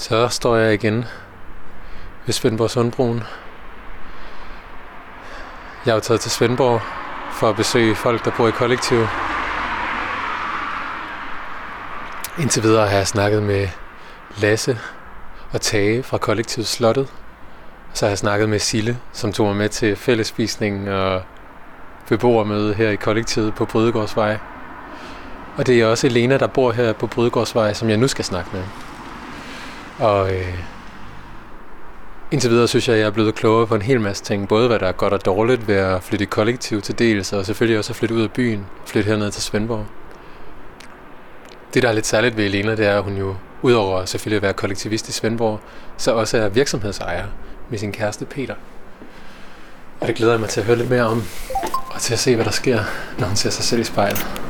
Så står jeg igen ved Svendborg Sundbroen. Jeg er jo taget til Svendborg for at besøge folk, der bor i kollektiv. Indtil videre har jeg snakket med Lasse og Tage fra kollektivet Slottet. Så har jeg snakket med Sille, som tog mig med til fællesspisningen og beboermøde her i kollektivet på Brydegårdsvej. Og det er også Elena, der bor her på Brydegårdsvej, som jeg nu skal snakke med. Og øh, indtil videre synes jeg, at jeg er blevet klogere på en hel masse ting. Både hvad der er godt og dårligt ved at flytte i kollektiv til dels, og selvfølgelig også at flytte ud af byen. Flytte herned til Svendborg. Det, der er lidt særligt ved Elena, det er, at hun jo, udover selvfølgelig at være kollektivist i Svendborg, så også er virksomhedsejer med sin kæreste Peter. Og det glæder jeg mig til at høre lidt mere om, og til at se, hvad der sker, når hun ser sig selv i spejlet.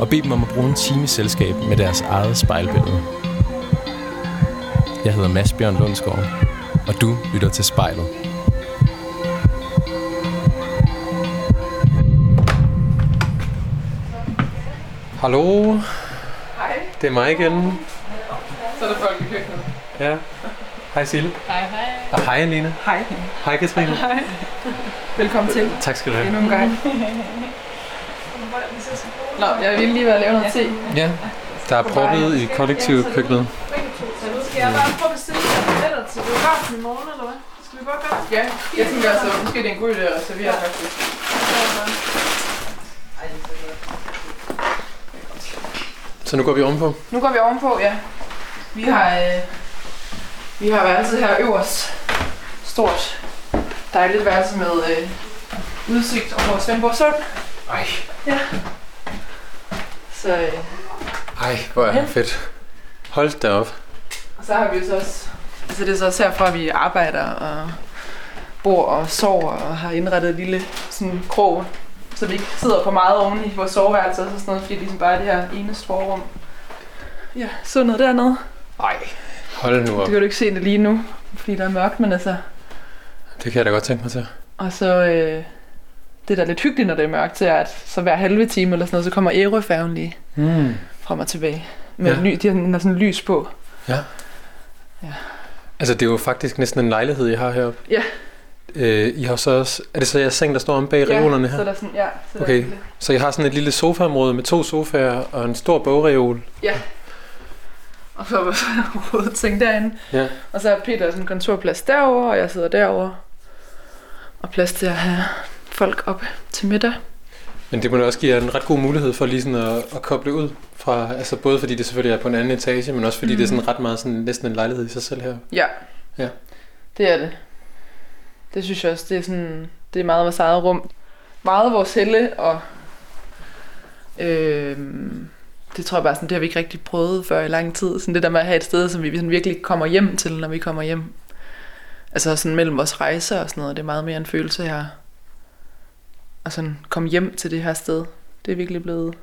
og bede dem om at bruge en time i selskab med deres eget spejlbillede. Jeg hedder Mads Bjørn Lundsgaard, og du lytter til spejlet. Hallo, Hej. det er mig igen. Så er der folk i køkkenet. Ja. Hej Sille. Hej, hej. Og hej Alina. Hej. Hej Katrine. Hej. Velkommen til Tak skal du have. endnu en gang. Nå, jeg vil lige være lave noget te. Ja, der er proppet i kollektivkøkkenet. Skal jeg bare prøve at bestille billetter til biografen i morgen, eller hvad? Skal vi bare gøre det? Ja, jeg tænker altså, måske det er en god idé at reservere faktisk. Så nu går vi ovenpå. Nu går vi ovenpå, ja. Vi har, øh, vi har værelset her øverst. Stort, dejligt værelse med øh, udsigt over Svendborg Sund. Ej, Så, øh, ej, hvor er det fedt. Hold da op. og så har vi jo så også... Altså det er så også herfra, vi arbejder og bor og sover og har indrettet et lille sådan krog, så vi ikke sidder for meget oven i vores soveværelse og sådan noget, fordi det ligesom bare er det her ene store rum. Ja, sundet dernede. Ej, hold nu op. Det kan du ikke se det lige nu, fordi der er mørkt, men altså... Det kan jeg da godt tænke mig til. Og så øh, det, der er lidt hyggeligt, når det er mørkt, er, at så hver halve time eller sådan noget, så kommer Ærøfærgen lige Mm. frem og tilbage. Med Ja. ja. ly, de har, har sådan lys på. Ja. Ja. Altså, det er jo faktisk næsten en lejlighed, I har heroppe. Ja. Øh, I har så også... Er det så jeres seng, der står om bag reolerne så her? der er sådan, ja, så Okay. Der er Så I har sådan et lille sofaområde med to sofaer og en stor bogreol. ja. Og så var hovedseng derinde. Ja. Og så er Peter sådan en kontorplads derovre, og jeg sidder derovre. Og plads til at have folk op til middag. Men det må da også give jer en ret god mulighed for lige sådan at, at koble ud fra, altså både fordi det selvfølgelig er på en anden etage, men også fordi mm. det er sådan ret meget sådan næsten en lejlighed i sig selv her. Ja. Ja. Det er det. Det synes jeg også, det er sådan, det er meget vores eget rum. Meget vores helle, og øh, det tror jeg bare sådan, det har vi ikke rigtig prøvet før i lang tid. Sådan det der med at have et sted, som vi sådan virkelig kommer hjem til, når vi kommer hjem. Altså sådan mellem vores rejser og sådan noget, det er meget mere en følelse her. Og sådan komme hjem til det her sted. Det er virkelig blevet...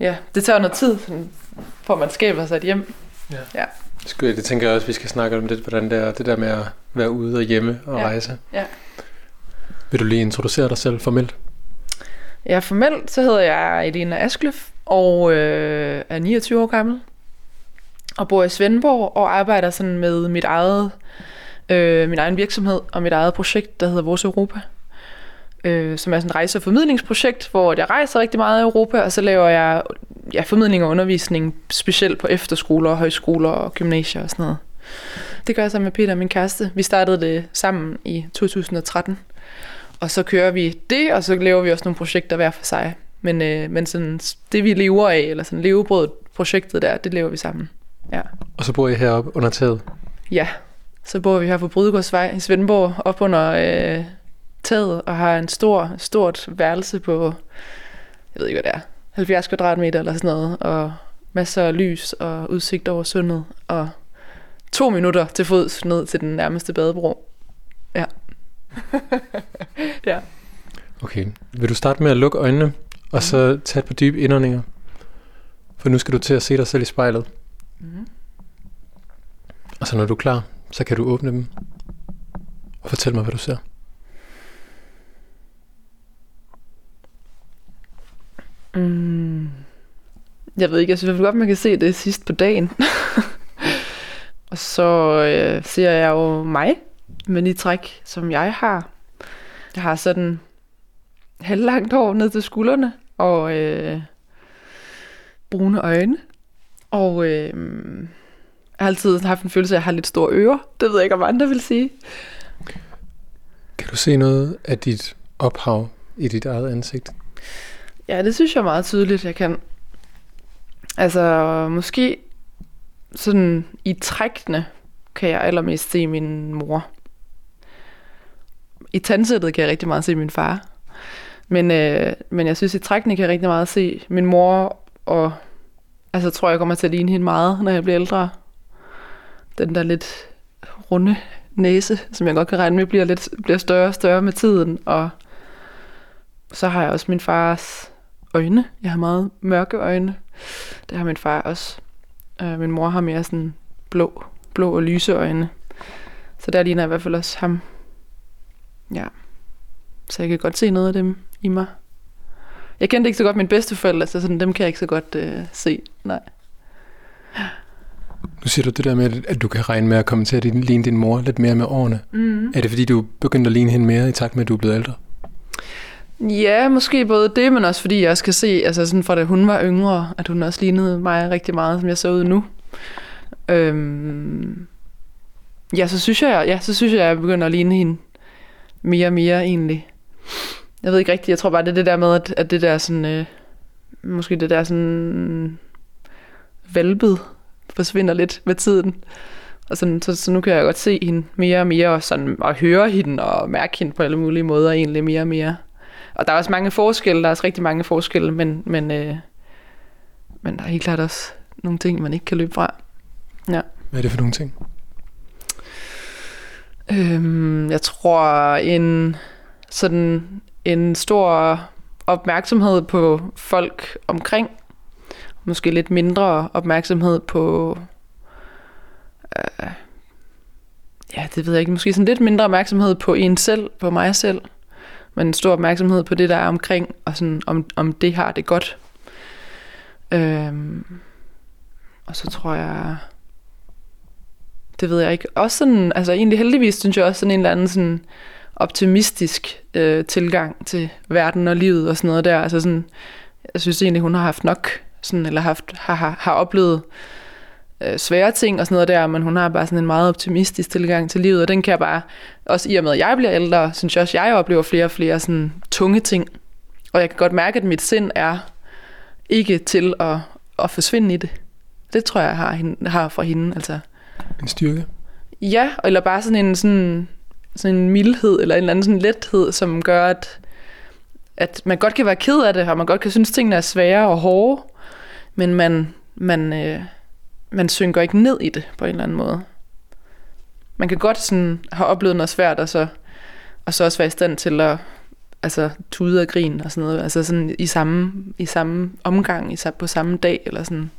Ja, det tager noget tid, sådan, for at man skaber sig et hjem. Skal, det tænker jeg også, vi skal snakke om lidt, hvordan det er, det der med at være ude og hjemme og Ja. rejse. Ja. Vil du lige introducere dig selv formelt? Ja, formelt så hedder jeg Elena Askløf og øh, er 29 år gammel. Og bor i Svendborg og arbejder sådan med mit eget, øh, min egen virksomhed og mit eget projekt, der hedder Vores Europa. Øh, som er sådan et rejse- og formidlingsprojekt, hvor jeg rejser rigtig meget i Europa, og så laver jeg ja, formidling og undervisning, specielt på efterskoler, højskoler og gymnasier og sådan noget. Det gør jeg sammen med Peter, min kæreste. Vi startede det sammen i 2013. Og så kører vi det, og så laver vi også nogle projekter hver for sig. Men, øh, men sådan, det vi lever af, eller sådan levebrødet projektet der, det laver vi sammen. Ja. Og så bor I heroppe under taget. ja. Så bor vi her på Brydegårdsvej i Svendborg, op under øh, taget, og har en stor, stort værelse på jeg ved ikke, hvad det er, 70 kvadratmeter eller sådan noget, og masser af lys og udsigt over sundet, og to minutter til fods ned til den nærmeste badebro. Ja. ja. Okay. Vil du starte med at lukke øjnene, og så tage et par dybe indåndinger? For nu skal du til at se dig selv i spejlet. Mm-hmm. Og så når du er klar, så kan du åbne dem. Og fortæl mig, hvad du ser. Mm. Jeg ved ikke, jeg synes godt, man kan se det sidst på dagen. og så øh, ser jeg jo mig med de træk, som jeg har. Jeg har sådan halvlangt hår ned til skuldrene, og øh, brune øjne. Og øh, jeg har altid haft en følelse af, at jeg har lidt store ører. Det ved jeg ikke, om andre vil sige. Kan du se noget af dit ophav i dit eget ansigt? Ja, det synes jeg er meget tydeligt, jeg kan. Altså, måske sådan i trækkene kan jeg allermest se min mor. I tandsættet kan jeg rigtig meget se min far. Men, øh, men jeg synes, i trækkene kan jeg rigtig meget se min mor, og altså, tror jeg kommer til at ligne hende meget, når jeg bliver ældre. Den der lidt runde næse, som jeg godt kan regne med, bliver, lidt, bliver større og større med tiden. Og så har jeg også min fars øjne. Jeg har meget mørke øjne. Det har min far også. Øh, min mor har mere sådan blå, blå og lyse øjne. Så der ligner jeg i hvert fald også ham. Ja. Så jeg kan godt se noget af dem i mig. Jeg kendte ikke så godt mine bedsteforældre, så sådan, dem kan jeg ikke så godt øh, se. Nej. Nu siger du det der med, at du kan regne med at komme til at ligne din mor lidt mere med årene. Mm. Er det fordi, du begyndte at ligne hende mere i takt med, at du er blevet ældre? Ja, måske både det, men også fordi jeg også kan se, altså sådan fra da hun var yngre, at hun også lignede mig rigtig meget, som jeg så ud nu. Øhm, ja, så synes jeg, ja, så synes jeg, at jeg begynder at ligne hende mere og mere egentlig. Jeg ved ikke rigtigt, jeg tror bare, det er det der med, at, at det der sådan, øh, måske det der sådan valpet forsvinder lidt med tiden. Og sådan, så, så nu kan jeg godt se hende mere og mere, og, sådan, og høre hende og mærke hende på alle mulige måder egentlig mere og mere. Og der er også mange forskelle, der er også rigtig mange forskelle, men, men, øh, men der er helt klart også nogle ting, man ikke kan løbe fra. Ja. Hvad er det for nogle ting? Øhm, jeg tror en sådan en stor opmærksomhed på folk omkring. Måske lidt mindre opmærksomhed på... Øh, ja, det ved jeg ikke. Måske sådan lidt mindre opmærksomhed på en selv, på mig selv. Men en stor opmærksomhed på det, der er omkring, og sådan, om, om det har det godt. Øhm, og så tror jeg... Det ved jeg ikke. Også sådan, altså egentlig heldigvis synes jeg også sådan en eller anden sådan optimistisk øh, tilgang til verden og livet og sådan noget der. Altså sådan, jeg synes egentlig, hun har haft nok, sådan, eller haft, har, har, har oplevet øh, svære ting og sådan noget der, men hun har bare sådan en meget optimistisk tilgang til livet, og den kan jeg bare, også i og med at jeg bliver ældre, synes jeg også, jeg oplever flere og flere sådan tunge ting, og jeg kan godt mærke, at mit sind er ikke til at, at forsvinde i det. Det tror jeg, jeg har, hende, har fra hende, altså. En styrke? Ja, eller bare sådan en sådan, sådan en mildhed, eller en eller anden sådan lethed, som gør, at, at man godt kan være ked af det, og man godt kan synes, at tingene er svære og hårde, men man, man, øh, man synker ikke ned i det på en eller anden måde. Man kan godt sådan have oplevet noget svært, og så, og så også være i stand til at altså, tude og grine og sådan noget. Altså sådan i samme, i samme omgang, i, på samme dag, eller sådan.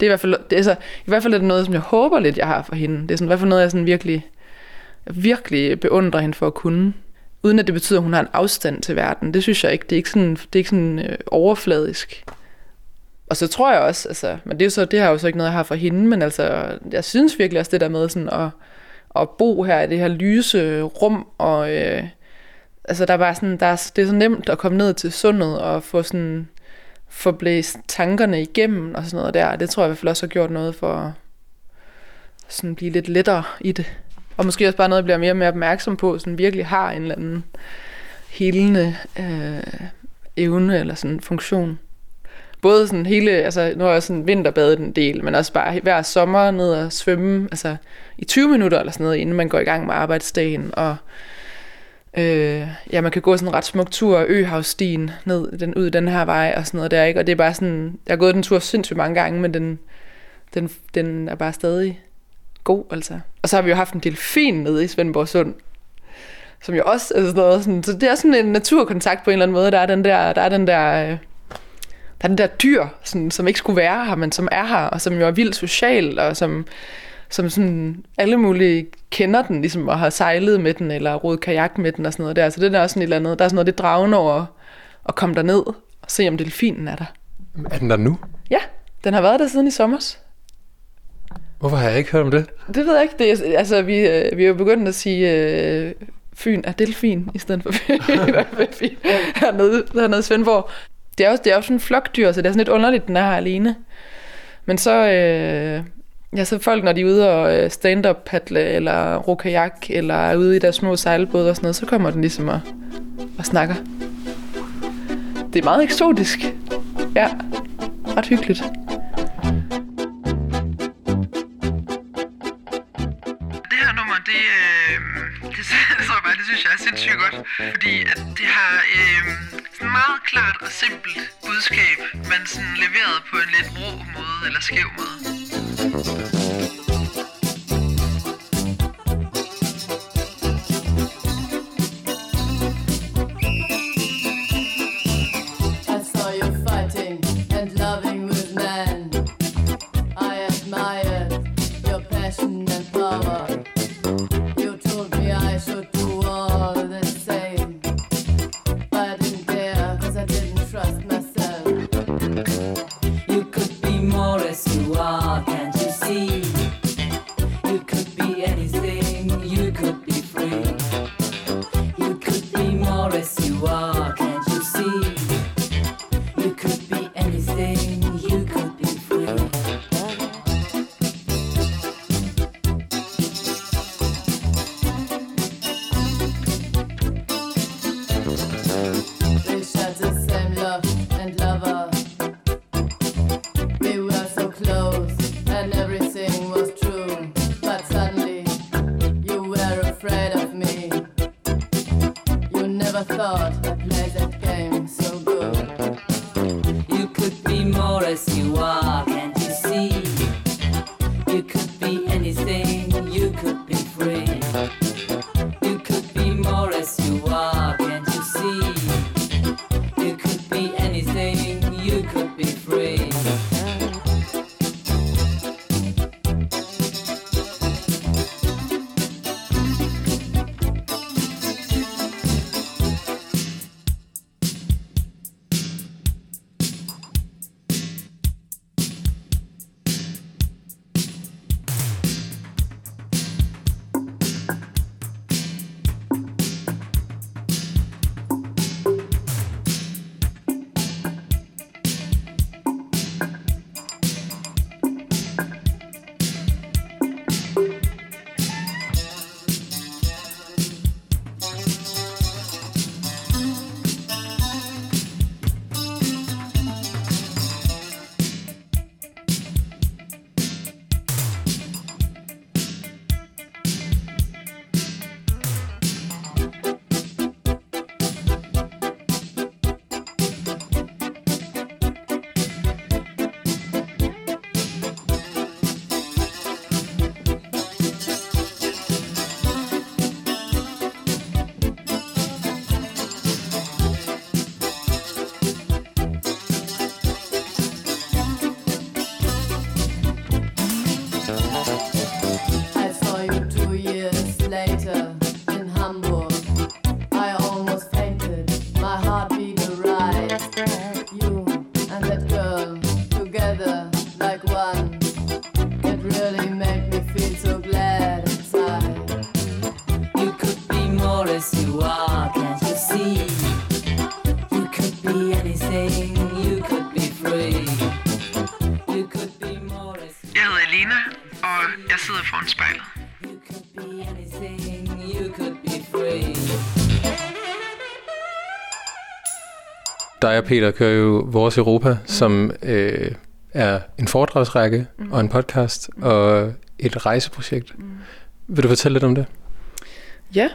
Det er i hvert fald, det er så, i hvert fald er det noget, som jeg håber lidt, jeg har for hende. Det er sådan, i hvert fald noget, jeg sådan virkelig, virkelig beundrer hende for at kunne. Uden at det betyder, at hun har en afstand til verden. Det synes jeg ikke. Det er ikke sådan, det er ikke sådan øh, overfladisk. Og så tror jeg også, altså, men det, er så, det har jo så ikke noget, jeg har for hende, men altså, jeg synes virkelig også det der med sådan at, at bo her i det her lyse rum, og øh, altså der er bare sådan, der er, det er så nemt at komme ned til sundet og få sådan, få blæst tankerne igennem og sådan noget der. Det tror jeg i hvert fald også har gjort noget for at sådan blive lidt lettere i det. Og måske også bare noget, jeg bliver mere og mere opmærksom på, sådan virkelig har en eller anden helende øh, evne eller sådan funktion både sådan hele, altså nu har jeg sådan vinterbadet en del, men også bare hver sommer ned og svømme, altså i 20 minutter eller sådan noget, inden man går i gang med arbejdsdagen, og Øh, ja, man kan gå sådan en ret smuk tur, Øhavsstien, ned den, ud den her vej og sådan noget der, ikke? Og det er bare sådan, jeg har gået den tur sindssygt mange gange, men den, den, den er bare stadig god, altså. Og så har vi jo haft en delfin nede i Svendborg Sund, som jo også er sådan noget, sådan, så det er sådan en naturkontakt på en eller anden måde, der er den der, der er den der, øh, der er den der dyr, sådan, som ikke skulle være her, men som er her, og som jo er vildt social, og som, som sådan alle mulige kender den, ligesom og har sejlet med den, eller rodet kajak med den og sådan noget der. Så det er også sådan et eller andet, der er sådan noget, det dragende over at komme derned og se, om delfinen er der. Er den der nu? Ja, den har været der siden i sommer. Hvorfor har jeg ikke hørt om det? Det ved jeg ikke. Det er, altså, vi, øh, vi er jo begyndt at sige, øh, Fyn er delfin, i stedet for Fyn hernede, hernede i Svendborg. Det er også, det er jo sådan en flokdyr, så det er sådan lidt underligt, den er her alene. Men så, øh, ja, så folk, når de er ude og øh, stand-up paddle, eller ro kajak, eller er ude i deres små sejlbåde og sådan noget, så kommer den ligesom og, og snakker. Det er meget eksotisk. Ja, ret hyggeligt. Det her nummer, det, øh, det, så bare, det synes jeg er sindssygt godt, fordi at det har øh, meget klart og simpelt budskab, men sådan leveret på en lidt rå måde eller skæv måde. forest you are. Peter kører jo Vores Europa, som øh, er en foredragsrække mm. og en podcast og et rejseprojekt. Mm. Vil du fortælle lidt om det? Ja,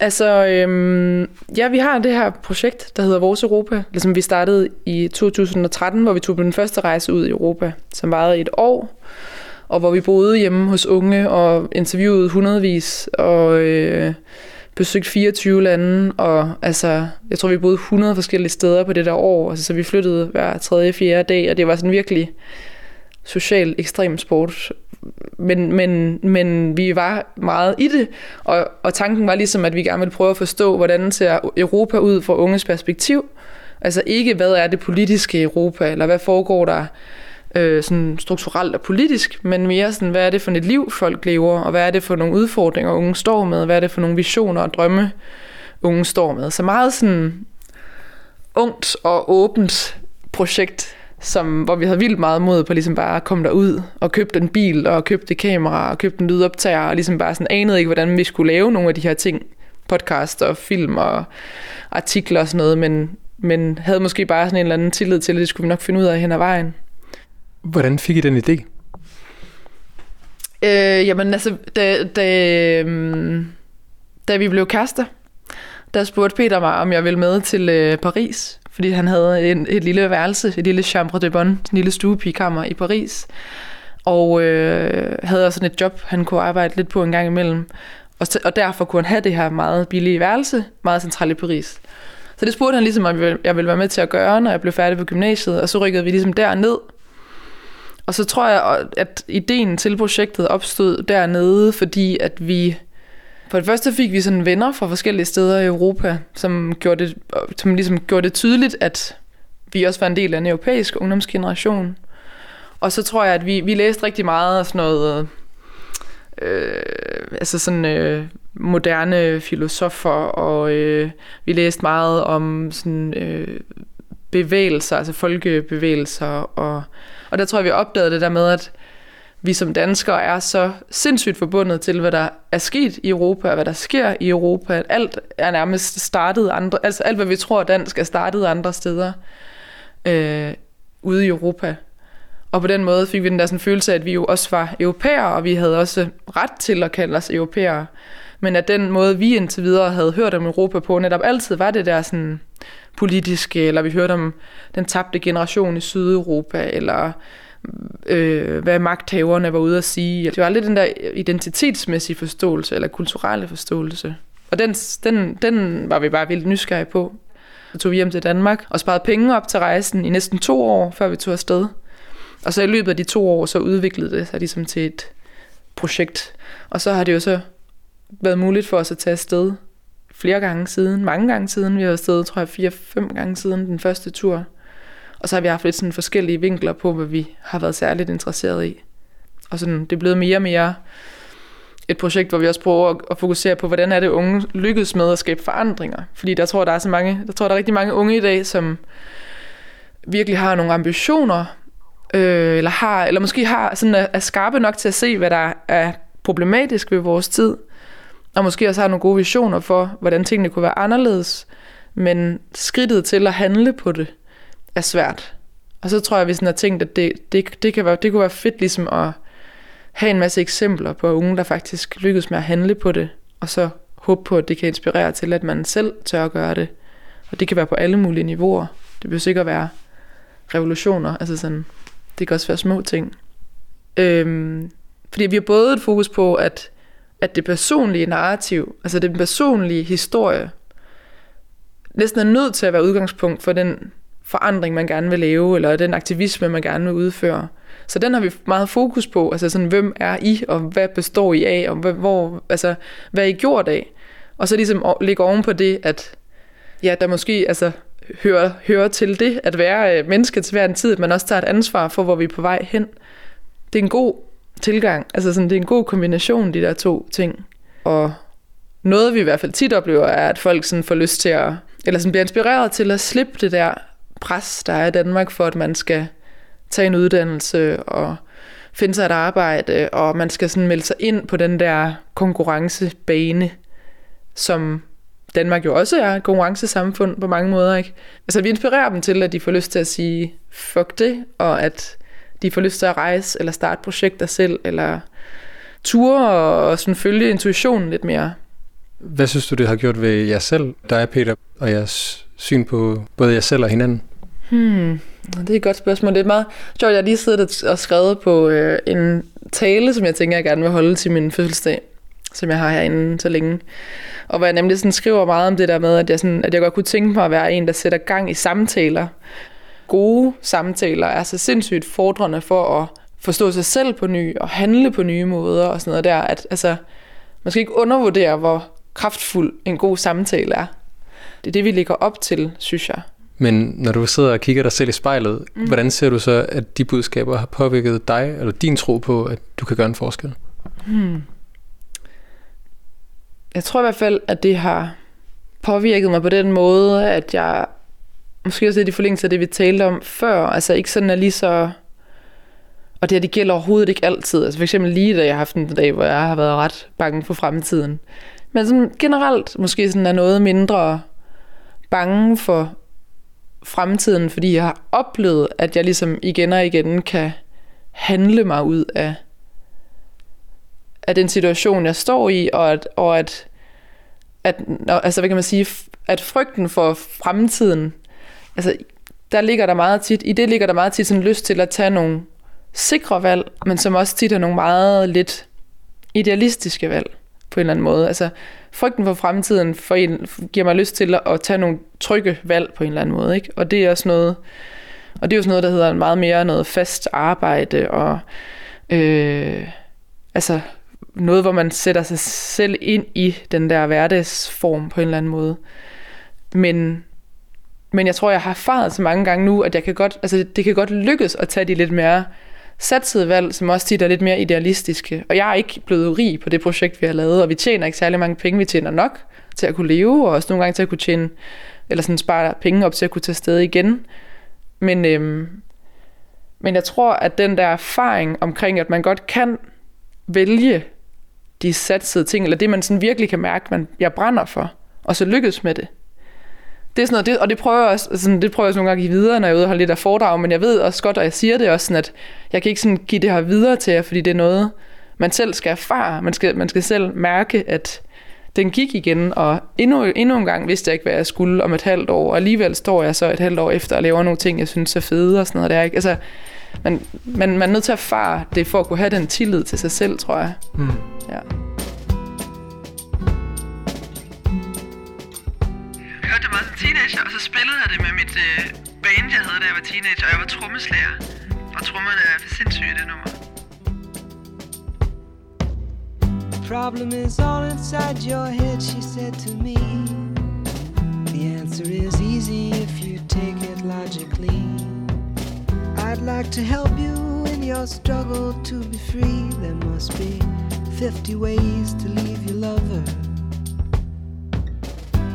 Altså, øhm, ja, vi har det her projekt, der hedder Vores Europa, som vi startede i 2013, hvor vi tog på den første rejse ud i Europa, som varede et år, og hvor vi boede hjemme hos unge og interviewede hundredvis, og øh, besøgt 24 lande, og altså, jeg tror, vi boede 100 forskellige steder på det der år, altså, så vi flyttede hver tredje, fjerde dag, og det var sådan virkelig social ekstrem sport. Men, men, men vi var meget i det, og, og tanken var ligesom, at vi gerne ville prøve at forstå, hvordan ser Europa ud fra unges perspektiv. Altså ikke, hvad er det politiske Europa, eller hvad foregår der øh, sådan strukturelt og politisk, men mere sådan, hvad er det for et liv, folk lever, og hvad er det for nogle udfordringer, unge står med, hvad er det for nogle visioner og drømme, unge står med. Så meget sådan ungt og åbent projekt, som, hvor vi havde vildt meget mod på ligesom bare at komme derud og købe en bil og købe det kamera og købe en lydoptager og ligesom bare sådan anede ikke, hvordan vi skulle lave nogle af de her ting. Podcast og film og artikler og sådan noget, men, men havde måske bare sådan en eller anden tillid til, at det skulle vi nok finde ud af hen ad vejen. Hvordan fik I den idé? Øh, jamen altså, da, da, øhm, da vi blev kærester, der spurgte Peter mig, om jeg ville med til øh, Paris, fordi han havde en, et lille værelse, et lille chambre de bonne, en lille stuepigekammer i Paris, og øh, havde også sådan et job, han kunne arbejde lidt på en gang imellem, og, og derfor kunne han have det her meget billige værelse, meget centralt i Paris. Så det spurgte han ligesom, om jeg ville være med til at gøre, når jeg blev færdig på gymnasiet, og så rykkede vi ligesom derned, og så tror jeg, at ideen til projektet opstod dernede, fordi at vi... For det første fik vi sådan venner fra forskellige steder i Europa, som gjorde det, som ligesom gjorde det tydeligt, at vi også var en del af en europæisk ungdomsgeneration. Og så tror jeg, at vi, vi læste rigtig meget af sådan noget... Øh, altså sådan øh, moderne filosofer, og øh, vi læste meget om sådan øh, bevægelser, altså folkebevægelser, og, og der tror jeg, vi opdagede det der med, at vi som danskere er så sindssygt forbundet til, hvad der er sket i Europa, og hvad der sker i Europa. Alt er nærmest startet andre, altså alt, hvad vi tror dansk, er startet andre steder øh, ude i Europa. Og på den måde fik vi den der sådan følelse af, at vi jo også var europæere, og vi havde også ret til at kalde os europæere. Men at den måde, vi indtil videre havde hørt om Europa på, netop altid var det der sådan politiske, øh, eller vi hørte om den tabte generation i Sydeuropa, eller øh, hvad magthaverne var ude at sige. Det var aldrig den der identitetsmæssige forståelse, eller kulturelle forståelse. Og den, den, den var vi bare vildt nysgerrige på. Så tog vi hjem til Danmark og sparede penge op til rejsen i næsten to år, før vi tog afsted. Og så i løbet af de to år, så udviklede det sig ligesom til et projekt. Og så har det jo så været muligt for os at tage afsted flere gange siden, mange gange siden. Vi har afsted, tror jeg, fire-fem gange siden den første tur. Og så har vi haft lidt sådan forskellige vinkler på, hvad vi har været særligt interesseret i. Og sådan, det er blevet mere og mere et projekt, hvor vi også prøver at fokusere på, hvordan er det unge lykkes med at skabe forandringer. Fordi der tror der er så mange, der tror der er rigtig mange unge i dag, som virkelig har nogle ambitioner, øh, eller har, eller måske har sådan er, er skarpe nok til at se, hvad der er problematisk ved vores tid, og måske også har nogle gode visioner for, hvordan tingene kunne være anderledes, men skridtet til at handle på det er svært. Og så tror jeg, at vi sådan har tænkt, at det, det, det, kan være, det kunne være fedt ligesom at have en masse eksempler på unge, der faktisk lykkes med at handle på det, og så håbe på, at det kan inspirere til, at man selv tør at gøre det. Og det kan være på alle mulige niveauer. Det behøver sikkert være revolutioner, altså sådan, det kan også være små ting. Øhm, fordi vi har både et fokus på, at, at det personlige narrativ, altså den personlige historie, næsten er nødt til at være udgangspunkt for den forandring, man gerne vil lave, eller den aktivisme, man gerne vil udføre. Så den har vi meget fokus på, altså sådan, hvem er I, og hvad består I af, og hvad, hvor, altså, hvad er I gjort af? Og så ligesom ligge oven på det, at ja, der måske altså, hører, hører til det, at være øh, menneske til hver en tid, at man også tager et ansvar for, hvor vi er på vej hen. Det er en god tilgang, altså sådan, det er en god kombination, de der to ting. Og noget vi i hvert fald tit oplever, er, at folk sådan får lyst til at, eller sådan bliver inspireret til at slippe det der pres, der er i Danmark for, at man skal tage en uddannelse og finde sig et arbejde, og man skal sådan melde sig ind på den der konkurrencebane, som Danmark jo også er et konkurrencesamfund på mange måder. Ikke? Altså vi inspirerer dem til, at de får lyst til at sige, fuck det, og at de får lyst til at rejse, eller starte projekter selv, eller ture og sådan følge intuitionen lidt mere. Hvad synes du, det har gjort ved jer selv, dig Peter, og jeres syn på både jer selv og hinanden? Hmm, det er et godt spørgsmål. Det er meget sjovt, jeg har lige siddet og skrevet på øh, en tale, som jeg tænker, jeg gerne vil holde til min fødselsdag, som jeg har herinde så længe. Og hvor jeg nemlig sådan skriver meget om det der med, at jeg, sådan, at jeg godt kunne tænke mig at være en, der sætter gang i samtaler. Gode samtaler er så sindssygt fordrende for at forstå sig selv på ny og handle på nye måder og sådan noget der. At, altså, man skal ikke undervurdere, hvor kraftfuld en god samtale er. Det er det, vi ligger op til, synes jeg. Men når du sidder og kigger dig selv i spejlet, mm. hvordan ser du så, at de budskaber har påvirket dig, eller din tro på, at du kan gøre en forskel? Hmm. Jeg tror i hvert fald, at det har påvirket mig på den måde, at jeg måske også lidt i forlængelse af det, vi talte om før, altså ikke sådan er lige så... Og det her, det gælder overhovedet ikke altid. Altså for eksempel lige da jeg har haft en dag, hvor jeg har været ret bange for fremtiden. Men sådan generelt måske sådan er noget mindre bange for fremtiden, fordi jeg har oplevet, at jeg ligesom igen og igen kan handle mig ud af, af den situation, jeg står i, og at, og at, at altså, hvad kan man sige, at frygten for fremtiden, altså, der ligger der meget tit, i det ligger der meget tit sådan lyst til at tage nogle sikre valg, men som også tit er nogle meget lidt idealistiske valg på en eller anden måde. Altså, frygten for fremtiden for en, giver mig lyst til at tage nogle trygge valg på en eller anden måde. Ikke? Og det er også noget, og det er jo sådan noget, der hedder meget mere noget fast arbejde, og øh, altså noget, hvor man sætter sig selv ind i den der hverdagsform på en eller anden måde. Men, men jeg tror, jeg har erfaret så mange gange nu, at jeg kan godt, altså, det kan godt lykkes at tage de lidt mere satsede valg, som også tit er lidt mere idealistiske. Og jeg er ikke blevet rig på det projekt, vi har lavet, og vi tjener ikke særlig mange penge. Vi tjener nok til at kunne leve, og også nogle gange til at kunne tjene, eller sådan spare penge op til at kunne tage sted igen. Men, øhm, men jeg tror, at den der erfaring omkring, at man godt kan vælge de satsede ting, eller det man sådan virkelig kan mærke, man, jeg brænder for, og så lykkes med det, det er sådan noget, det, og det prøver jeg også, sådan, det prøver jeg også nogle gange at give videre, når jeg er ude og holde lidt af foredrag, men jeg ved også godt, og jeg siger det også sådan, at jeg kan ikke sådan give det her videre til jer, fordi det er noget, man selv skal erfare. Man skal, man skal selv mærke, at den gik igen, og endnu, endnu en gang vidste jeg ikke, hvad jeg skulle om et halvt år, og alligevel står jeg så et halvt år efter og laver nogle ting, jeg synes er fede og sådan noget der. Ikke? Altså, man, man, man er nødt til at erfare det for at kunne have den tillid til sig selv, tror jeg. Mm. Ja. Og så spillede jeg det med mit øh, band, jeg havde, da jeg var teenager, og jeg var trommeslager. Og trommerne er i det nummer. problem is all inside your head, she said to me. The answer is easy if you take it logically. I'd like to help you in your struggle to be free. There must be 50 ways to leave your lover.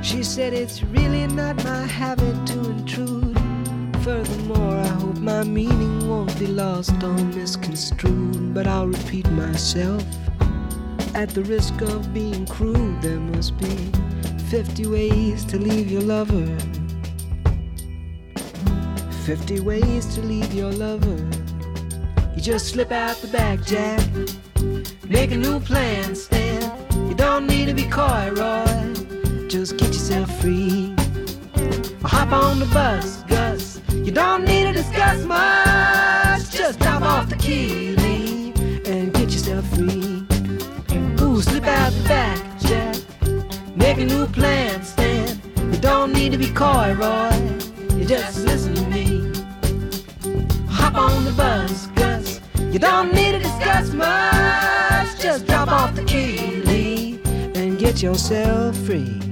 She said it's really not my habit to intrude. Furthermore, I hope my meaning won't be lost or misconstrued. But I'll repeat myself. At the risk of being crude, there must be 50 ways to leave your lover. 50 ways to leave your lover. You just slip out the back, Jack. Make a new plan, Stan. You don't need to be coy, Roy just get yourself free. Or hop on the bus, Gus. You don't need to discuss much. Just drop off the key, leave, and get yourself free. Ooh, slip out the back, Jack. Make a new plan, Stan. You don't need to be coy, Roy. You just listen to me. Hop on the bus, Gus. You don't need to discuss much. Just drop off the key, leave, and get yourself free.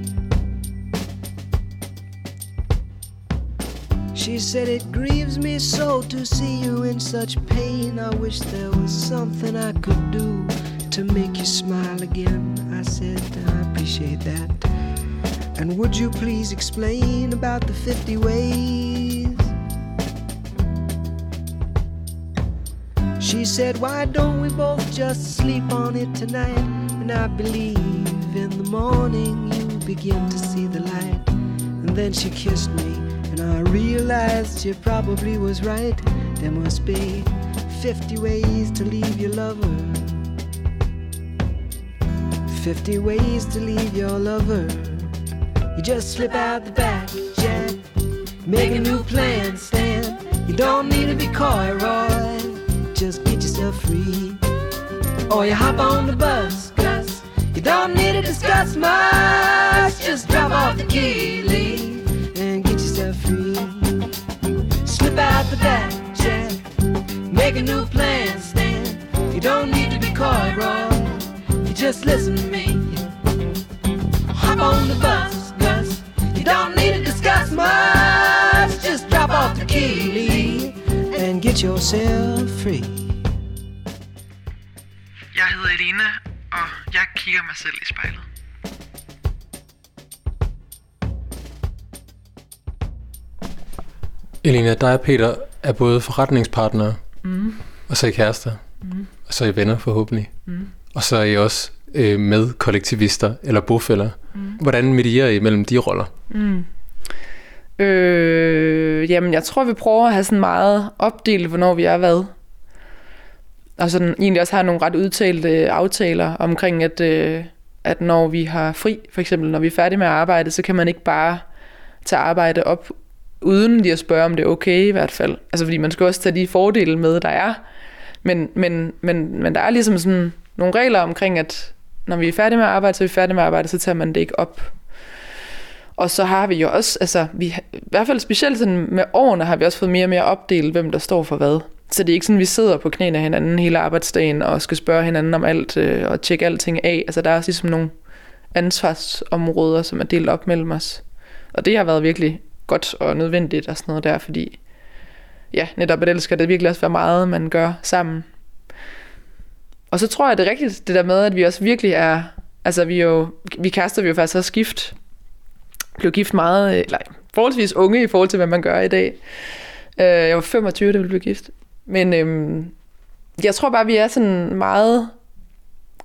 She said, It grieves me so to see you in such pain. I wish there was something I could do to make you smile again. I said, I appreciate that. And would you please explain about the 50 ways? She said, Why don't we both just sleep on it tonight? And I believe in the morning you begin to see the light. And then she kissed me I realized she probably was right. There must be 50 ways to leave your lover. 50 ways to leave your lover. You just slip out the back, Jack. Make a new plan, Stan. You don't need to be coy, Roy. Just get yourself free. Or you hop on the bus, Gus. You don't need to discuss much. Just drop off the key, leave, Slip out the back, Jack. Make a new plan, Stan. You don't need to be coy, Roy. You just listen to me. Hop on the bus, Gus. You don't need to discuss much. Just drop off the key, and get yourself free. Jeg hedder og jeg kigger mig selv i spejlet. Elena, dig og Peter er både forretningspartnere, Mm. og så er I kærester, Mm. og så er I venner forhåbentlig. Mm. Og så er I også øh, med kollektivister eller bofælder. Mm. Hvordan medierer I mellem de roller? Mm. Øh, jamen, jeg tror, vi prøver at have sådan meget opdelt, hvornår vi er hvad. Og sådan egentlig også har nogle ret udtalte aftaler omkring, at, øh, at når vi har fri, for eksempel når vi er færdige med at arbejde, så kan man ikke bare tage arbejde op, uden lige at spørge, om det er okay i hvert fald. Altså fordi man skal også tage de fordele med, der er. Men, men, men, men der er ligesom sådan nogle regler omkring, at når vi er færdige med at arbejde, så er vi færdige med at arbejde, så tager man det ikke op. Og så har vi jo også, altså vi, i hvert fald specielt sådan med årene, har vi også fået mere og mere opdelt, hvem der står for hvad. Så det er ikke sådan, vi sidder på knæene af hinanden hele arbejdsdagen og skal spørge hinanden om alt øh, og tjekke alting af. Altså der er også ligesom nogle ansvarsområder, som er delt op mellem os. Og det har været virkelig godt og nødvendigt og sådan noget der, fordi ja, netop at elsker det virkelig også være meget, man gør sammen. Og så tror jeg, det er rigtigt, det der med, at vi også virkelig er, altså vi jo, vi kaster vi jo faktisk også gift, blev gift meget, øh, eller forholdsvis unge i forhold til, hvad man gør i dag. Øh, jeg var 25, da vi blev gift. Men øhm, jeg tror bare, vi er sådan meget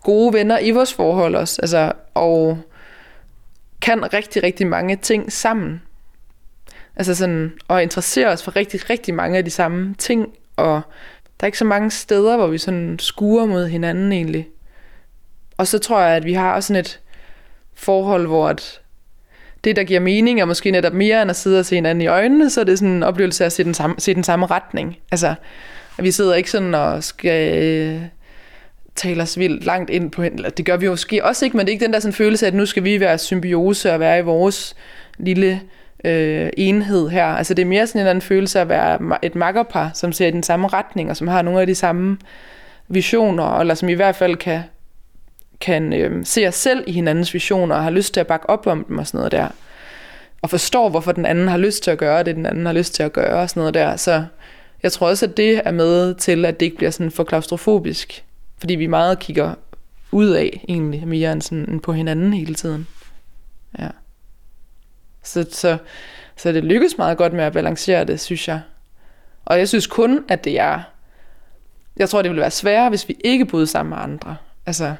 gode venner i vores forhold også, altså, og kan rigtig, rigtig mange ting sammen. Altså sådan, og interesserer os for rigtig, rigtig mange af de samme ting, og der er ikke så mange steder, hvor vi sådan skuer mod hinanden egentlig. Og så tror jeg, at vi har også sådan et forhold, hvor at det, der giver mening, er måske netop mere end at sidde og se hinanden i øjnene, så er det sådan en oplevelse af at se den samme, se den samme retning. Altså, at vi sidder ikke sådan og skal øh, tale os vildt langt ind på hinanden. Det gør vi jo måske også ikke, men det er ikke den der sådan følelse af, at nu skal vi være symbiose og være i vores lille øh, enhed her. Altså det er mere sådan en eller anden følelse af at være et makkerpar, som ser i den samme retning, og som har nogle af de samme visioner, eller som i hvert fald kan, kan øh, se os selv i hinandens visioner, og har lyst til at bakke op om dem og sådan noget der. Og forstår, hvorfor den anden har lyst til at gøre det, den anden har lyst til at gøre og sådan noget der. Så jeg tror også, at det er med til, at det ikke bliver sådan for klaustrofobisk. Fordi vi meget kigger ud af egentlig, mere end, sådan, end på hinanden hele tiden. Ja. Så, så, så det lykkes meget godt med at balancere det, synes jeg. Og jeg synes kun, at det er... Jeg tror, det ville være sværere, hvis vi ikke boede sammen med andre. Altså,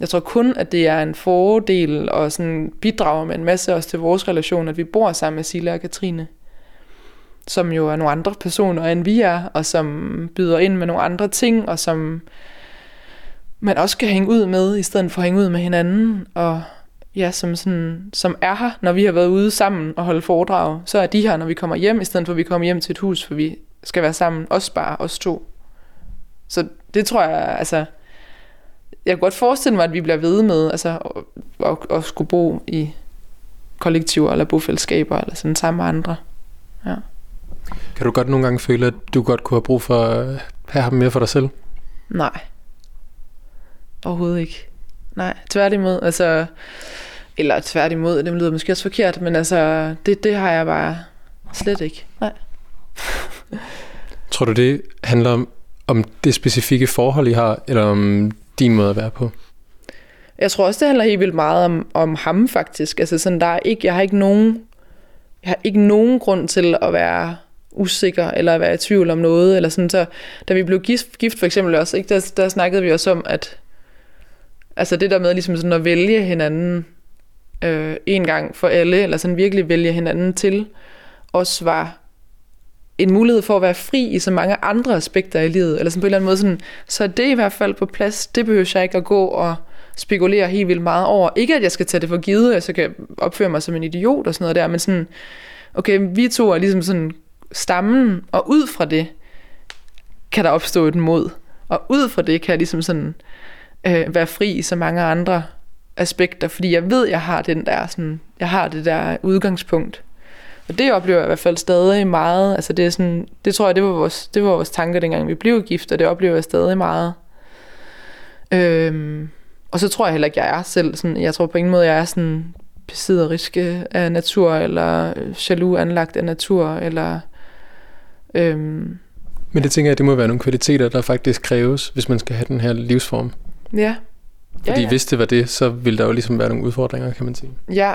jeg tror kun, at det er en fordel og sådan bidrager med en masse også til vores relation, at vi bor sammen med Silla og Katrine. Som jo er nogle andre personer, end vi er, og som byder ind med nogle andre ting, og som man også kan hænge ud med, i stedet for at hænge ud med hinanden. Og ja, som, sådan, som er her, når vi har været ude sammen og holde foredrag, så er de her, når vi kommer hjem, i stedet for at vi kommer hjem til et hus, for vi skal være sammen, os bare, os to. Så det tror jeg, altså, jeg kan godt forestille mig, at vi bliver ved med, altså, at, at, at skulle bo i kollektiver eller bofællesskaber, eller sådan sammen med andre. Ja. Kan du godt nogle gange føle, at du godt kunne have brug for at have ham mere for dig selv? Nej. Overhovedet ikke. Nej, tværtimod. Altså, eller tværtimod, det lyder måske også forkert, men altså, det, det har jeg bare slet ikke. Nej. Tror du, det handler om, om det specifikke forhold, I har, eller om din måde at være på? Jeg tror også, det handler helt vildt meget om, om ham faktisk. Altså sådan, der er ikke, jeg har ikke nogen, jeg har ikke nogen grund til at være usikker, eller at være i tvivl om noget, eller sådan, så da vi blev gift, gift for eksempel også, ikke, der, der snakkede vi også om, at altså det der med ligesom sådan at vælge hinanden øh, en gang for alle, eller sådan virkelig vælge hinanden til, også var en mulighed for at være fri i så mange andre aspekter i livet, eller sådan på en eller anden måde sådan, så er det i hvert fald på plads, det behøver jeg ikke at gå og spekulere helt vildt meget over. Ikke at jeg skal tage det for givet, at jeg kan opføre mig som en idiot og sådan noget der, men sådan, okay, vi to er ligesom sådan stammen, og ud fra det kan der opstå et mod. Og ud fra det kan jeg ligesom sådan øh, være fri i så mange andre aspekter, fordi jeg ved, jeg har den der sådan, jeg har det der udgangspunkt. Og det oplever jeg i hvert fald stadig meget. Altså det er sådan, det tror jeg, det var vores, det var vores tanker, dengang vi blev gift, og det oplever jeg stadig meget. Øhm, og så tror jeg heller ikke, jeg er selv sådan, jeg tror på ingen måde, jeg er sådan besidderisk af natur, eller jaloux anlagt af natur, eller øhm, Men det tænker jeg, det må være nogle kvaliteter, der faktisk kræves, hvis man skal have den her livsform. ja. Fordi hvis det var det, så ville der jo ligesom være nogle udfordringer, kan man sige. Ja,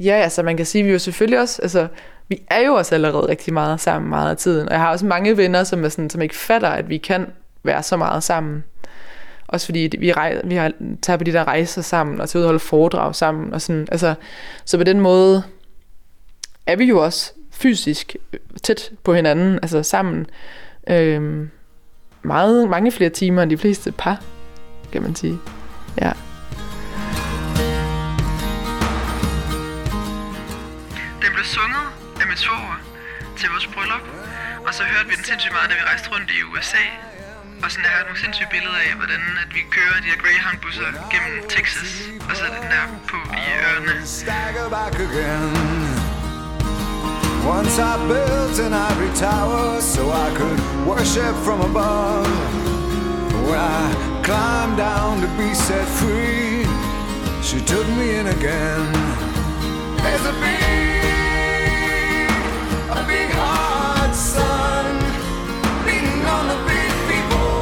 ja, altså man kan sige, at vi er jo selvfølgelig også, altså vi er jo også allerede rigtig meget sammen meget af tiden, og jeg har også mange venner, som, er sådan, som ikke fatter, at vi kan være så meget sammen. Også fordi vi, rej, vi har taget på de der rejser sammen, og til at holde foredrag sammen, og sådan, altså, så på den måde er vi jo også fysisk tæt på hinanden, altså sammen, øhm, meget, mange flere timer end de fleste par, kan man sige. Ja. Den blev sunget af min svoger til vores bryllup, og så hørte vi den sindssygt meget, da vi rejste rundt i USA. Og sådan, jeg har nogle sindssyge billeder af, hvordan at vi kører de her Greyhound-busser gennem Texas, og så er den der på i ørerne. Once I built an ivory tower so I could worship from above. When I climbed down to be set free, she took me in again. There's a big, a big hot sun beating on the big people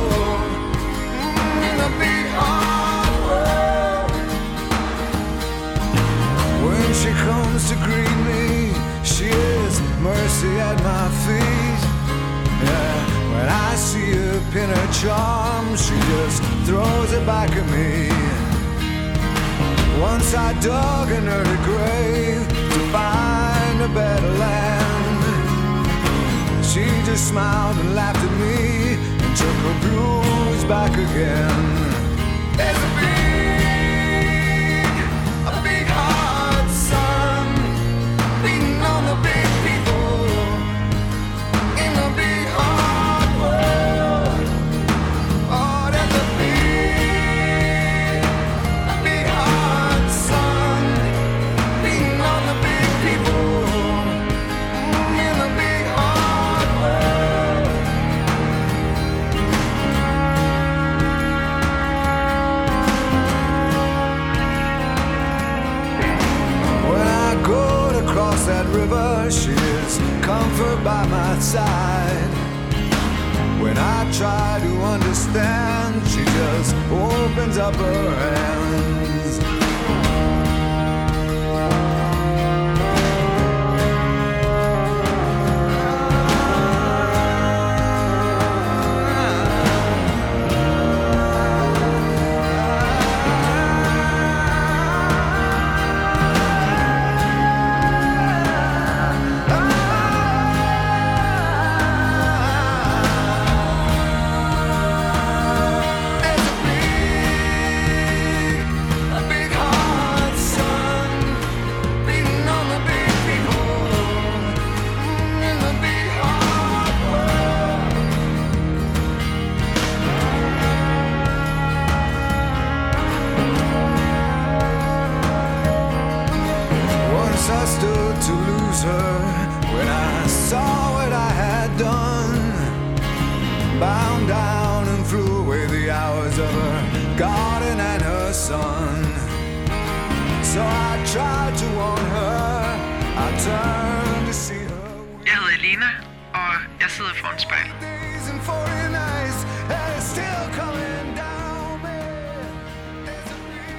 mm, in a big hard world. When she comes to greet me, she is mercy at my feet. Yeah, when I see her pin her charm, she just throws it back at me. Once I dug in her grave to find a better land. She just smiled and laughed at me and took her blues back again.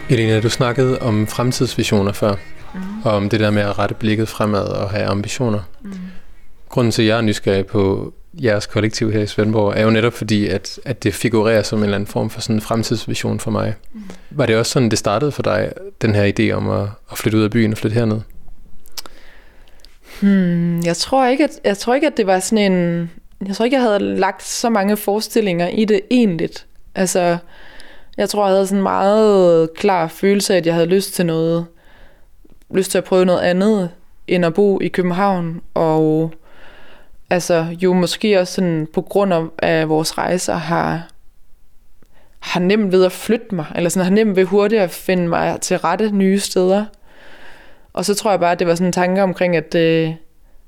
Elena, du snakkede om fremtidsvisioner før, mm. og om det der med at rette blikket fremad og have ambitioner. Mm. Grunden til, at jeg er nysgerrig på jeres kollektiv her i Svendborg, er jo netop fordi, at, at det figurerer som en eller anden form for sådan en fremtidsvision for mig. Mm. Var det også sådan, det startede for dig, den her idé om at, at flytte ud af byen og flytte herned? Hmm, jeg tror ikke, at, jeg tror ikke, at det var sådan en... Jeg tror ikke, jeg havde lagt så mange forestillinger i det egentligt. Altså, jeg tror, jeg havde sådan en meget klar følelse af, at jeg havde lyst til noget, lyst til at prøve noget andet, end at bo i København, og altså jo måske også sådan på grund af, af vores rejser har, har nemt ved at flytte mig, eller sådan har nemt ved hurtigt at finde mig til rette nye steder. Og så tror jeg bare, at det var sådan en tanke omkring, at, øh,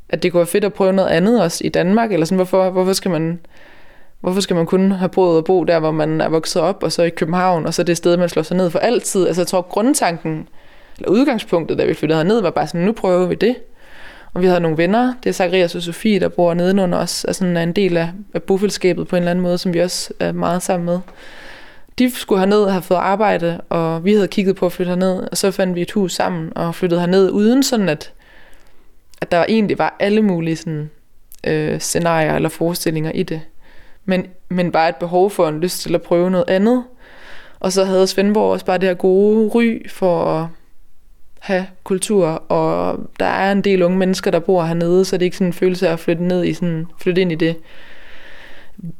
at det kunne være fedt at prøve noget andet også i Danmark, eller sådan, hvorfor, hvorfor skal man hvorfor skal man kun have prøvet at bo der, hvor man er vokset op, og så i København, og så det sted, man slår sig ned for altid. Altså jeg tror, grundtanken, eller udgangspunktet, da vi flyttede ned, var bare sådan, nu prøver vi det. Og vi havde nogle venner, det er Zacharias og Sofie, der bor nedenunder os, altså er en del af, af bofællesskabet på en eller anden måde, som vi også er meget sammen med. De skulle herned og have fået arbejde, og vi havde kigget på at flytte herned, og så fandt vi et hus sammen og flyttede herned, uden sådan at, at der egentlig var alle mulige sådan, øh, scenarier eller forestillinger i det. Men, men bare et behov for en lyst til at prøve noget andet. Og så havde Svendborg også bare det her gode ry for at have kultur, og der er en del unge mennesker, der bor hernede, så det er ikke sådan en følelse af at flytte ned i sådan, flytte ind i det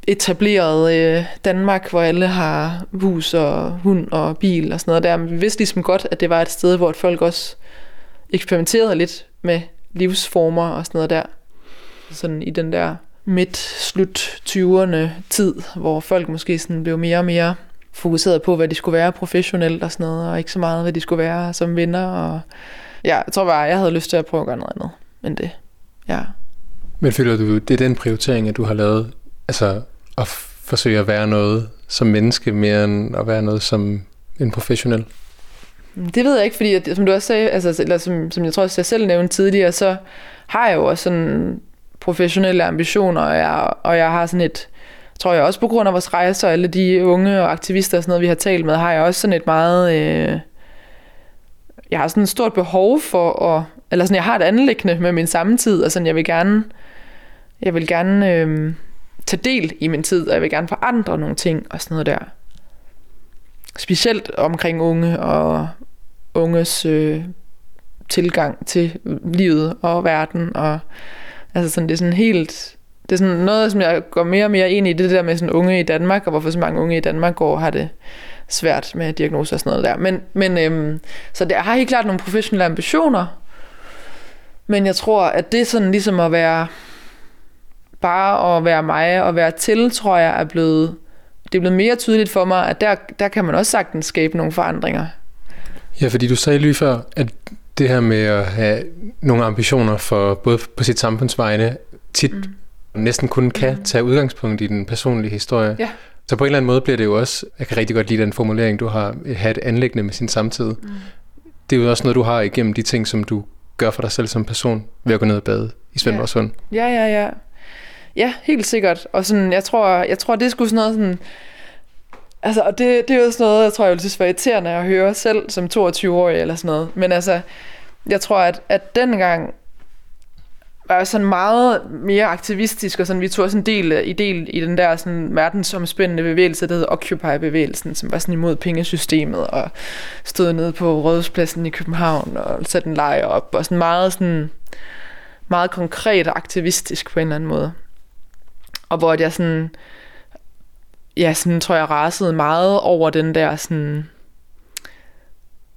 etablerede øh, Danmark, hvor alle har hus og hund og bil og sådan noget der. Men vi vidste ligesom godt, at det var et sted, hvor folk også eksperimenterede lidt med livsformer og sådan noget der. Sådan i den der midt-slut 20'erne tid, hvor folk måske sådan blev mere og mere fokuseret på, hvad de skulle være professionelt og sådan noget, og ikke så meget, hvad de skulle være som venner. Og ja, jeg tror bare, jeg havde lyst til at prøve at gøre noget andet end det. Ja. Men føler du, det er den prioritering, at du har lavet, altså at forsøge at være noget som menneske, mere end at være noget som en professionel? Det ved jeg ikke, fordi at, som du også sagde, altså, eller som, som jeg tror også jeg selv nævnte tidligere, så har jeg jo også sådan professionelle ambitioner, og jeg, og jeg har sådan et, tror jeg også på grund af vores rejser, og alle de unge og aktivister og sådan noget, vi har talt med, har jeg også sådan et meget, øh, jeg har sådan et stort behov for at, eller sådan, jeg har et anlæggende med min samtid, og sådan, jeg vil gerne, jeg vil gerne øh, tage del i min tid, og jeg vil gerne forandre nogle ting og sådan noget der. Specielt omkring unge og unges øh, tilgang til livet og verden, og altså sådan, det er sådan helt, det er sådan noget, som jeg går mere og mere ind i, det der med sådan unge i Danmark, og hvorfor så mange unge i Danmark går og har det svært med diagnoser og sådan noget der. Men, men øhm, så det, jeg har helt klart nogle professionelle ambitioner, men jeg tror, at det er sådan ligesom at være, bare at være mig og være til, tror jeg er blevet, det er blevet mere tydeligt for mig, at der, der kan man også sagtens skabe nogle forandringer. Ja, fordi du sagde lige før, at det her med at have nogle ambitioner for både på sit samfundsvegne, tit mm. næsten kun kan mm. tage udgangspunkt i den personlige historie. Ja. Så på en eller anden måde bliver det jo også, jeg kan rigtig godt lide den formulering, du har, have et anlæggende med sin samtid. Mm. Det er jo også noget, du har igennem de ting, som du gør for dig selv som person, ved at gå ned og bade i Svendborg Sund. Ja, ja, ja. Ja, helt sikkert. Og sådan, jeg tror, jeg tror det skulle sådan noget sådan... Altså, og det, det er jo sådan noget, jeg tror, jeg vil synes var irriterende at høre selv som 22-årig eller sådan noget. Men altså, jeg tror, at, at dengang var jeg sådan meget mere aktivistisk, og sådan, vi tog sådan en del i, del i den der sådan, verdensomspændende bevægelse, der hedder Occupy-bevægelsen, som var sådan imod pengesystemet, og stod nede på Rådhuspladsen i København, og satte en lejr op, og sådan meget, sådan, meget konkret og aktivistisk på en eller anden måde. Og hvor jeg sådan, ja, sådan tror jeg rasede meget over den der sådan,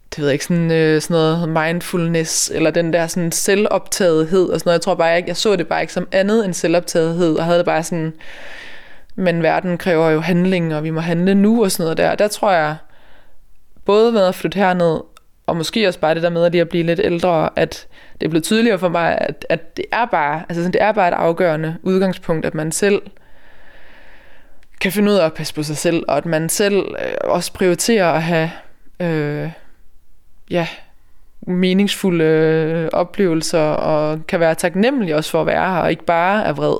det ved jeg ikke, sådan, øh, sådan noget mindfulness, eller den der sådan selvoptagethed og sådan noget. Jeg tror bare ikke, jeg så det bare ikke som andet end selvoptagethed, og havde det bare sådan, men verden kræver jo handling, og vi må handle nu og sådan noget der. Der tror jeg, både med at flytte herned, og måske også bare det der med at, lige at blive lidt ældre, at det er blevet tydeligere for mig, at, at det er bare, altså sådan, det er bare et afgørende udgangspunkt, at man selv kan finde ud af at passe på sig selv, og at man selv øh, også prioriterer at have øh, ja, meningsfulde øh, oplevelser, og kan være taknemmelig også for at være her, og ikke bare er vred.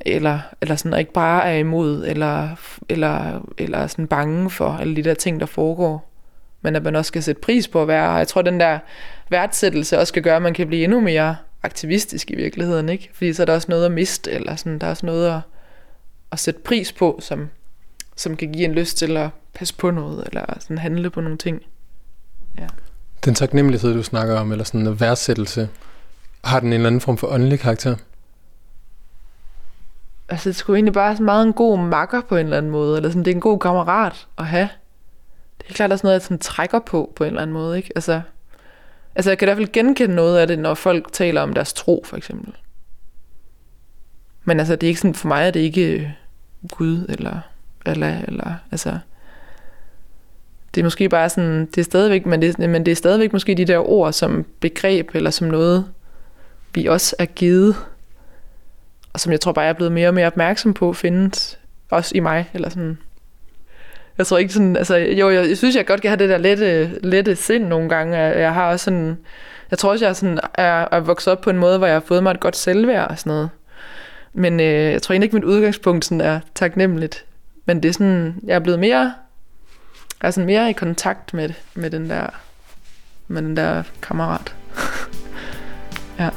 Eller, eller sådan, og ikke bare er imod, eller, eller, eller sådan bange for alle de der ting, der foregår. Men at man også skal sætte pris på at være her. Jeg tror, den der værdsættelse også kan gøre, at man kan blive endnu mere aktivistisk i virkeligheden, ikke? Fordi så er der også noget at miste, eller sådan, der er også noget at, at sætte pris på, som, som kan give en lyst til at passe på noget, eller sådan handle på nogle ting. Ja. Den taknemmelighed, du snakker om, eller sådan en værdsættelse, har den en eller anden form for åndelig karakter? altså det skulle egentlig bare meget en god makker på en eller anden måde, eller sådan, det er en god kammerat at have. Det er klart, der er sådan noget, jeg sådan trækker på, på en eller anden måde, ikke? Altså, altså jeg kan i hvert fald genkende noget af det, når folk taler om deres tro, for eksempel. Men altså, det er ikke sådan, for mig er det ikke øh, Gud, eller Allah, eller, altså, det er måske bare sådan, det er stadigvæk, men det, men det er stadigvæk måske de der ord som begreb, eller som noget, vi også er givet, og som jeg tror bare, jeg er blevet mere og mere opmærksom på, findes også i mig, eller sådan. Jeg tror ikke sådan, altså jo, jeg, jeg synes, jeg godt kan have det der lette, lette sind nogle gange. Jeg, jeg har også sådan, jeg tror også, jeg er, sådan, er, er vokset op på en måde, hvor jeg har fået mig et godt selvværd og sådan noget. Men øh, jeg tror egentlig ikke, mit udgangspunkt sådan er taknemmeligt. Men det er sådan, jeg er blevet mere, jeg er sådan mere i kontakt med, med den der, med den der kammerat. ja.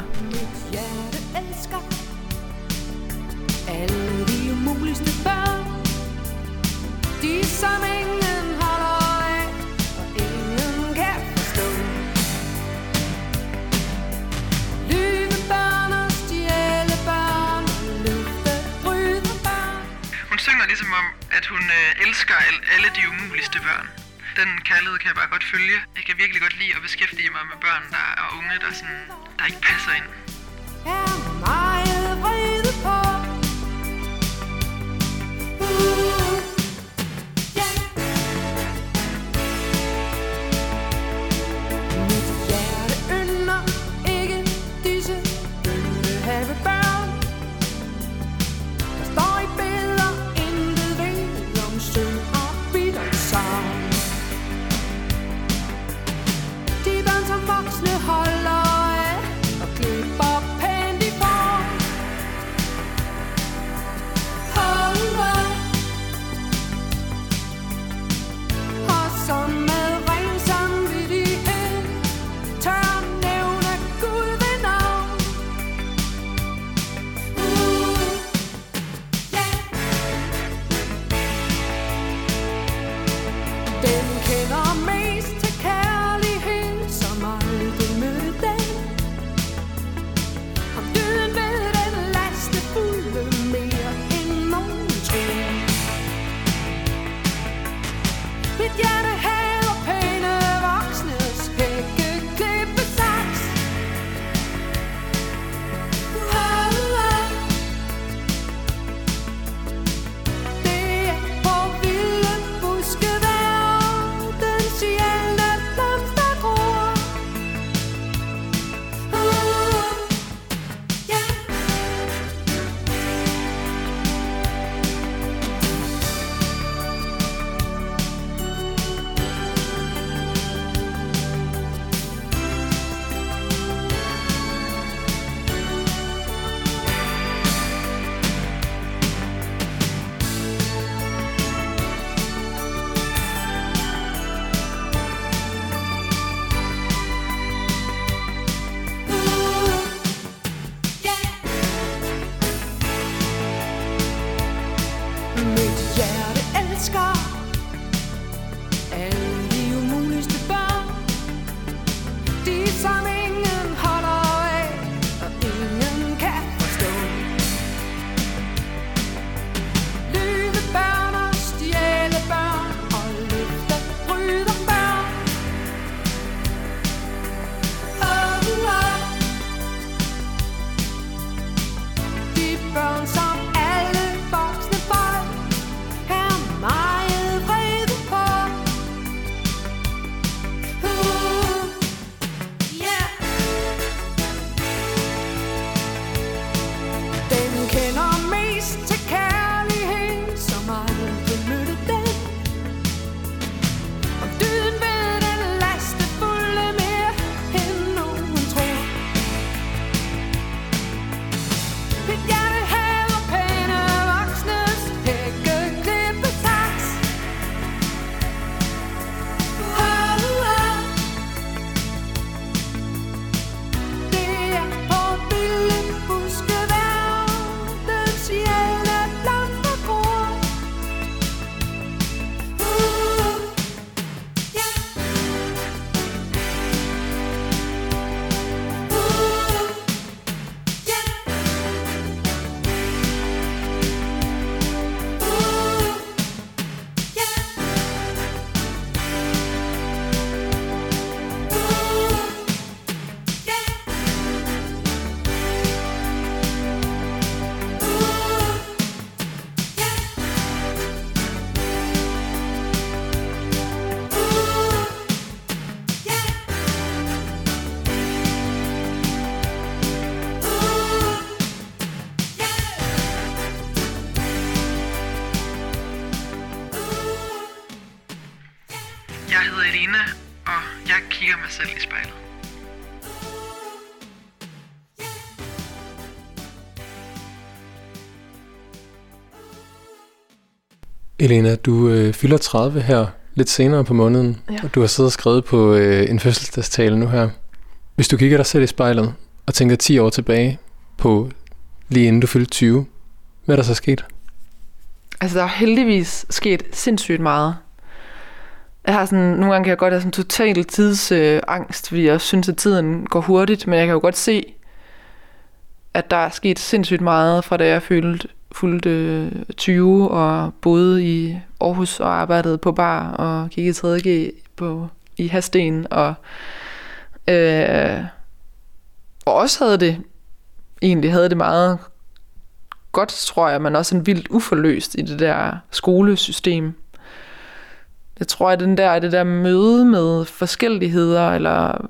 Som om, at hun øh, elsker al- alle de umuligste børn. Den kærlighed kan jeg bare godt følge. Jeg kan virkelig godt lide at beskæftige mig med børn, der er unge, der, sådan, der ikke passer ind. Yeah, Elena, du øh, fylder 30 her lidt senere på måneden, Ja. og du har siddet og skrevet på øh, en fødselsdagstale nu her. Hvis du kigger dig selv i spejlet og tænker 10 år tilbage på lige inden du fyldte 20, hvad er der så sket? Altså, der er heldigvis sket sindssygt meget. Jeg har sådan, nogle gange kan jeg godt have sådan total tidsangst, øh, fordi jeg synes, at tiden går hurtigt, men jeg kan jo godt se, at der er sket sindssygt meget fra da jeg fyldte, fulgte 20 og boede i Aarhus og arbejdede på bar og gik i 3.G på, i Hasten og, øh, og også havde det egentlig havde det meget godt, tror jeg, men også en vildt uforløst i det der skolesystem. Jeg tror, at den der, det der møde med forskelligheder, eller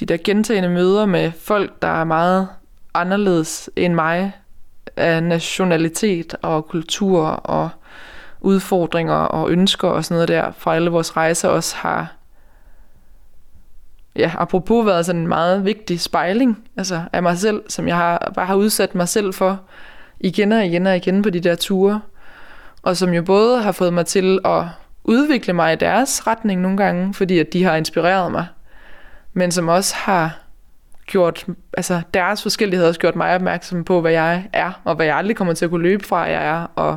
de der gentagende møder med folk, der er meget anderledes end mig, af nationalitet og kultur og udfordringer og ønsker og sådan noget der, fra alle vores rejser også har ja, apropos været sådan en meget vigtig spejling altså af mig selv, som jeg har, bare har udsat mig selv for igen og igen og igen på de der ture. Og som jo både har fået mig til at udvikle mig i deres retning nogle gange, fordi at de har inspireret mig, men som også har gjort, altså deres forskellighed har også gjort mig opmærksom på, hvad jeg er, og hvad jeg aldrig kommer til at kunne løbe fra, jeg er, og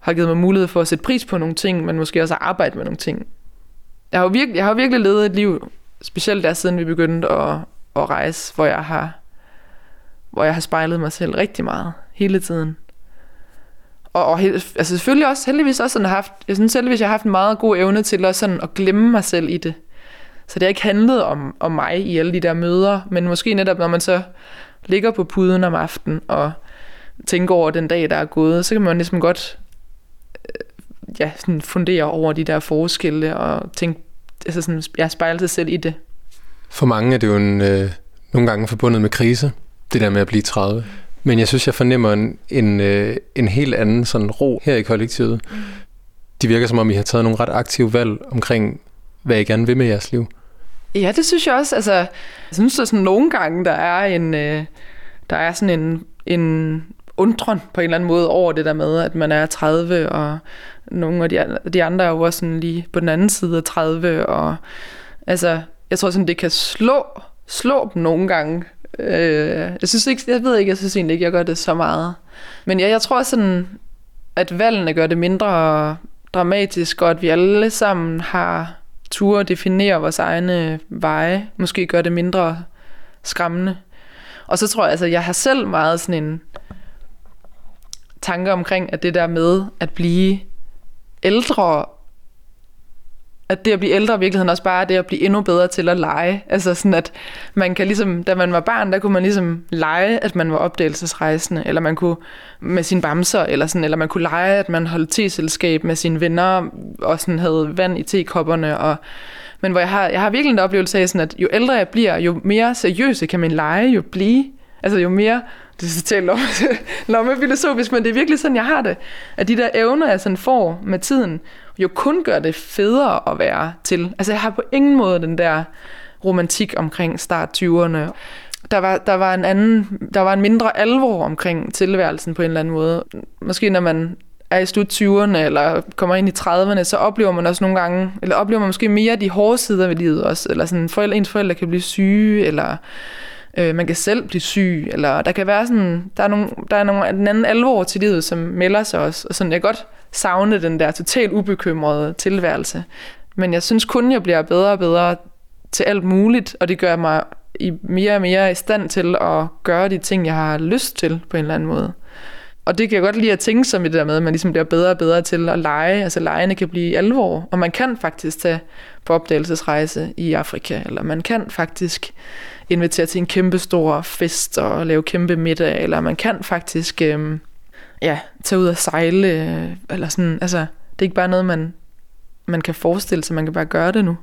har givet mig mulighed for at sætte pris på nogle ting, men måske også at arbejde med nogle ting. Jeg har jo virkelig, jeg har virkelig levet et liv, specielt der siden vi begyndte at, at rejse, hvor jeg har hvor jeg har spejlet mig selv rigtig meget hele tiden. Og, og altså selvfølgelig også, heldigvis også sådan haft, jeg synes heldigvis, jeg har haft en meget god evne til også sådan at glemme mig selv i det. Så det har ikke handlet om, om mig i alle de der møder, men måske netop, når man så ligger på puden om aftenen og tænker over den dag, der er gået, så kan man ligesom godt øh, ja, sådan fundere over de der forskelle og tænke, altså sådan, jeg spejler sig selv i det. For mange er det jo en, øh, nogle gange forbundet med krise, det der med at blive 30. Men jeg synes, jeg fornemmer en, en, øh, en helt anden sådan ro her i kollektivet. Mm. Det virker som om, I har taget nogle ret aktive valg omkring, hvad I gerne vil med jeres liv. Ja, det synes jeg også. Altså, jeg synes, at sådan nogle gange, der er en, øh, der er sådan en, en undren på en eller anden måde over det der med, at man er 30, og nogle af de, de andre er jo også sådan lige på den anden side af 30, og altså, jeg tror sådan, det kan slå, slå dem nogle gange. Øh, jeg synes ikke, jeg ved ikke, jeg synes egentlig ikke, jeg gør det så meget. Men ja, jeg tror sådan, at valgene gør det mindre dramatisk, og at vi alle sammen har tur at definere vores egne veje, måske gør det mindre skræmmende. Og så tror jeg, altså, jeg har selv meget sådan en tanke omkring, at det der med at blive ældre, at det at blive ældre i virkeligheden også bare er det at blive endnu bedre til at lege. Altså sådan, at man kan ligesom, da man var barn, der kunne man ligesom lege, at man var opdagelsesrejsende, eller man kunne med sine bamser, eller, sådan, eller man kunne lege, at man holdt teselskab med sine venner, og sådan havde vand i tekopperne, og men hvor jeg har, jeg har virkelig en oplevelse af, sådan, at jo ældre jeg bliver, jo mere seriøse kan min lege jo blive. Altså jo mere, det er totalt lomme, lommefilosofisk, men det er virkelig sådan, jeg har det. At de der evner, jeg sådan får med tiden, jo kun gør det federe at være til. Altså jeg har på ingen måde den der romantik omkring start 20'erne. Der var, der var en anden, der var en mindre alvor omkring tilværelsen på en eller anden måde. Måske når man er i slut 20'erne eller kommer ind i 30'erne, så oplever man også nogle gange, eller oplever man måske mere de hårde sider ved livet også, eller sådan, forældre, ens forældre kan blive syge, eller øh, man kan selv blive syg, eller der kan være sådan, der er, nogle, der er nogle, en anden alvor til livet, som melder sig også, og sådan, jeg kan godt savne den der totalt ubekymrede tilværelse, men jeg synes kun, jeg bliver bedre og bedre til alt muligt, og det gør mig i mere og mere i stand til at gøre de ting, jeg har lyst til på en eller anden måde. Og det kan jeg godt lide at tænke som i det der med, at man ligesom bliver bedre og bedre til at lege. Altså legene kan blive alvor, og man kan faktisk tage på opdagelsesrejse i Afrika, eller man kan faktisk invitere til en kæmpe stor fest og lave kæmpe middag, eller man kan faktisk øhm, ja, tage ud og sejle, øh, eller sådan, altså, det er ikke bare noget, man, man kan forestille sig, man kan bare gøre det nu.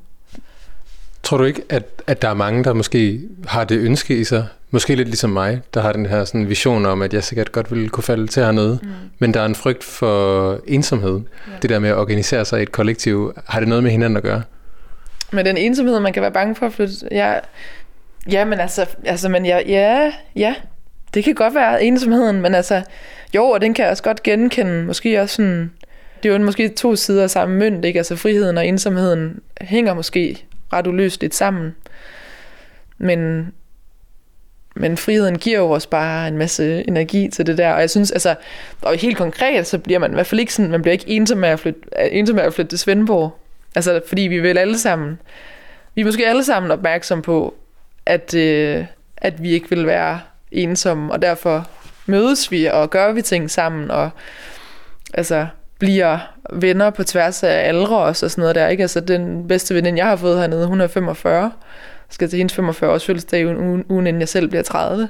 Tror du ikke, at, at der er mange, der måske har det ønske i sig, måske lidt ligesom mig, der har den her sådan vision om, at jeg sikkert godt ville kunne falde til hernede, mm. men der er en frygt for ensomhed. Ja. Det der med at organisere sig i et kollektiv, har det noget med hinanden at gøre? Men den ensomhed, man kan være bange for at flytte... Ja, ja men altså, altså men ja, ja, ja, det kan godt være ensomheden, men altså, jo, og den kan jeg også godt genkende. Måske også sådan, det er jo måske to sider af samme mønt, ikke? Altså friheden og ensomheden hænger måske ret uløseligt sammen. Men, men friheden giver jo også bare en masse energi til det der, og jeg synes, altså, og helt konkret, så bliver man i hvert fald ikke sådan, man bliver ikke ensom af at flytte, øh, ensom af at flytte til Svendborg. Altså, fordi vi vil alle sammen, vi er måske alle sammen opmærksom på, at, øh, at vi ikke vil være ensomme, og derfor mødes vi og gør vi ting sammen, og altså bliver venner på tværs af aldre også, og sådan noget der. Ikke? Altså den bedste veninde, jeg har fået hernede, hun er 45, skal til hendes 45 års fødselsdag ugen, ugen inden jeg selv bliver 30.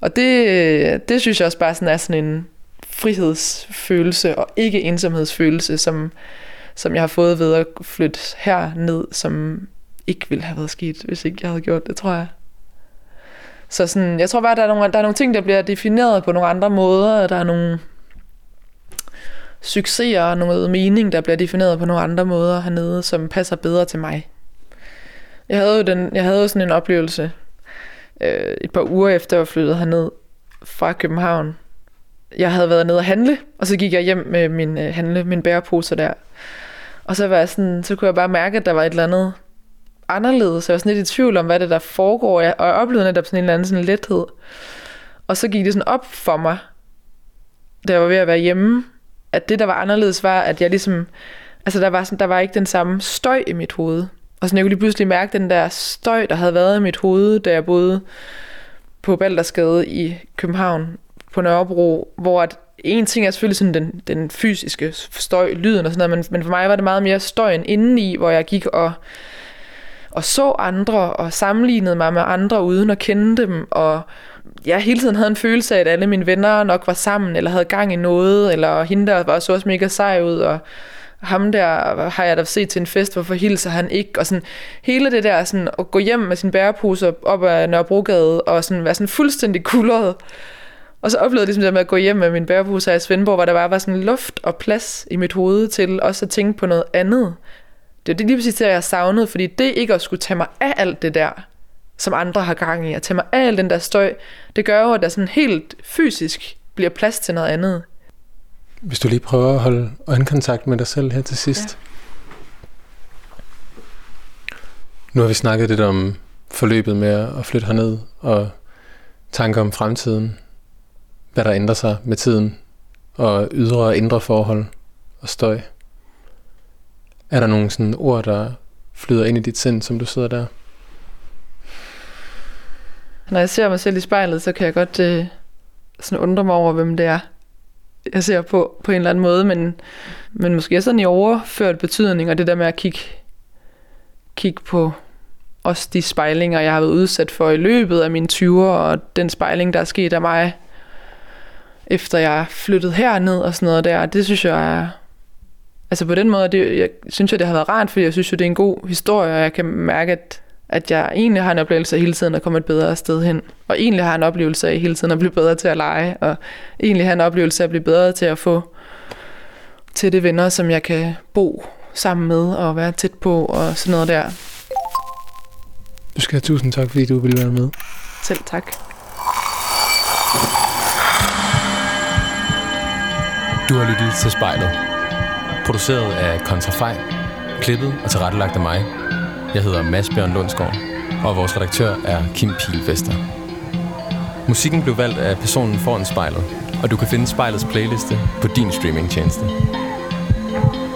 Og det, øh, det synes jeg også bare sådan er sådan en frihedsfølelse og ikke ensomhedsfølelse, som, som jeg har fået ved at flytte her ned, som ikke ville have været sket, hvis ikke jeg havde gjort det, tror jeg. Så sådan, jeg tror bare, der er, nogle, der er nogle ting, der bliver defineret på nogle andre måder, og der er nogle succeser og noget mening, der bliver defineret på nogle andre måder hernede, som passer bedre til mig. Jeg havde jo, den, jeg havde jo sådan en oplevelse øh, et par uger efter jeg flyttede herned fra København. Jeg havde været nede og handle, og så gik jeg hjem med min øh, handle, min bæreposer der. Og så var jeg sådan, så kunne jeg bare mærke, at der var et eller andet anderledes. Jeg var sådan lidt i tvivl om, hvad det der foregår. Jeg, og jeg oplevede netop sådan en eller anden sådan lethed. Og så gik det sådan op for mig, da jeg var ved at være hjemme, at det, der var anderledes, var, at jeg ligesom... Altså, der var, sådan, der var ikke den samme støj i mit hoved. Og så jeg kunne lige pludselig mærke den der støj, der havde været i mit hoved, da jeg boede på Baldersgade i København på Nørrebro, hvor at en ting er selvfølgelig sådan den, den fysiske støj, lyden og sådan noget, men, men for mig var det meget mere støjen indeni, hvor jeg gik og og så andre og sammenlignede mig med andre uden at kende dem, og jeg hele tiden havde en følelse af, at alle mine venner nok var sammen, eller havde gang i noget, eller hende der var så også mega sej ud, og ham der har jeg da set til en fest, hvorfor hilser han ikke, og sådan hele det der sådan at gå hjem med sin bærepose op ad Nørrebrogade, og sådan være sådan fuldstændig kuldret, og så oplevede jeg ligesom det med at gå hjem med min bærepose i Svendborg, hvor der bare var sådan luft og plads i mit hoved til også at tænke på noget andet. Det er det lige præcis det, jeg savnede, fordi det ikke at skulle tage mig af alt det der, som andre har gang i, at tage mig af al den der støj, det gør jo, at der sådan helt fysisk bliver plads til noget andet. Hvis du lige prøver at holde øjenkontakt med dig selv her til sidst. Ja. Nu har vi snakket lidt om forløbet med at flytte herned, og tanker om fremtiden, hvad der ændrer sig med tiden, og ydre og indre forhold og støj. Er der nogle sådan ord, der flyder ind i dit sind, som du sidder der? Når jeg ser mig selv i spejlet, så kan jeg godt øh, sådan undre mig over, hvem det er, jeg ser på, på en eller anden måde, men, men måske sådan i overført betydning, og det der med at kigge, kigge på også de spejlinger, jeg har været udsat for i løbet af mine 20'er, og den spejling, der er sket af mig, efter jeg flyttede herned og sådan noget der, det synes jeg er, altså på den måde, det, jeg synes jo, det har været rart, fordi jeg synes jo, det er en god historie, og jeg kan mærke, at, at jeg egentlig har en oplevelse af hele tiden at komme et bedre sted hen. Og egentlig har en oplevelse af hele tiden at blive bedre til at lege, og egentlig har en oplevelse af at blive bedre til at få til det venner, som jeg kan bo sammen med og være tæt på og sådan noget der. Du skal have tusind tak, fordi du ville være med. Selv tak. Du har lyttet til spejlet. Produceret af Kontrafej, klippet og tilrettelagt af mig. Jeg hedder Mads Bjørn Lundsgaard, og vores redaktør er Kim Pilvester. Musikken blev valgt af personen foran spejlet, og du kan finde spejlets playliste på din streamingtjeneste.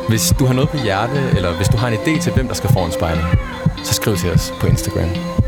Hvis du har noget på hjerte, eller hvis du har en idé til, hvem der skal foran spejlet, så skriv til os på Instagram.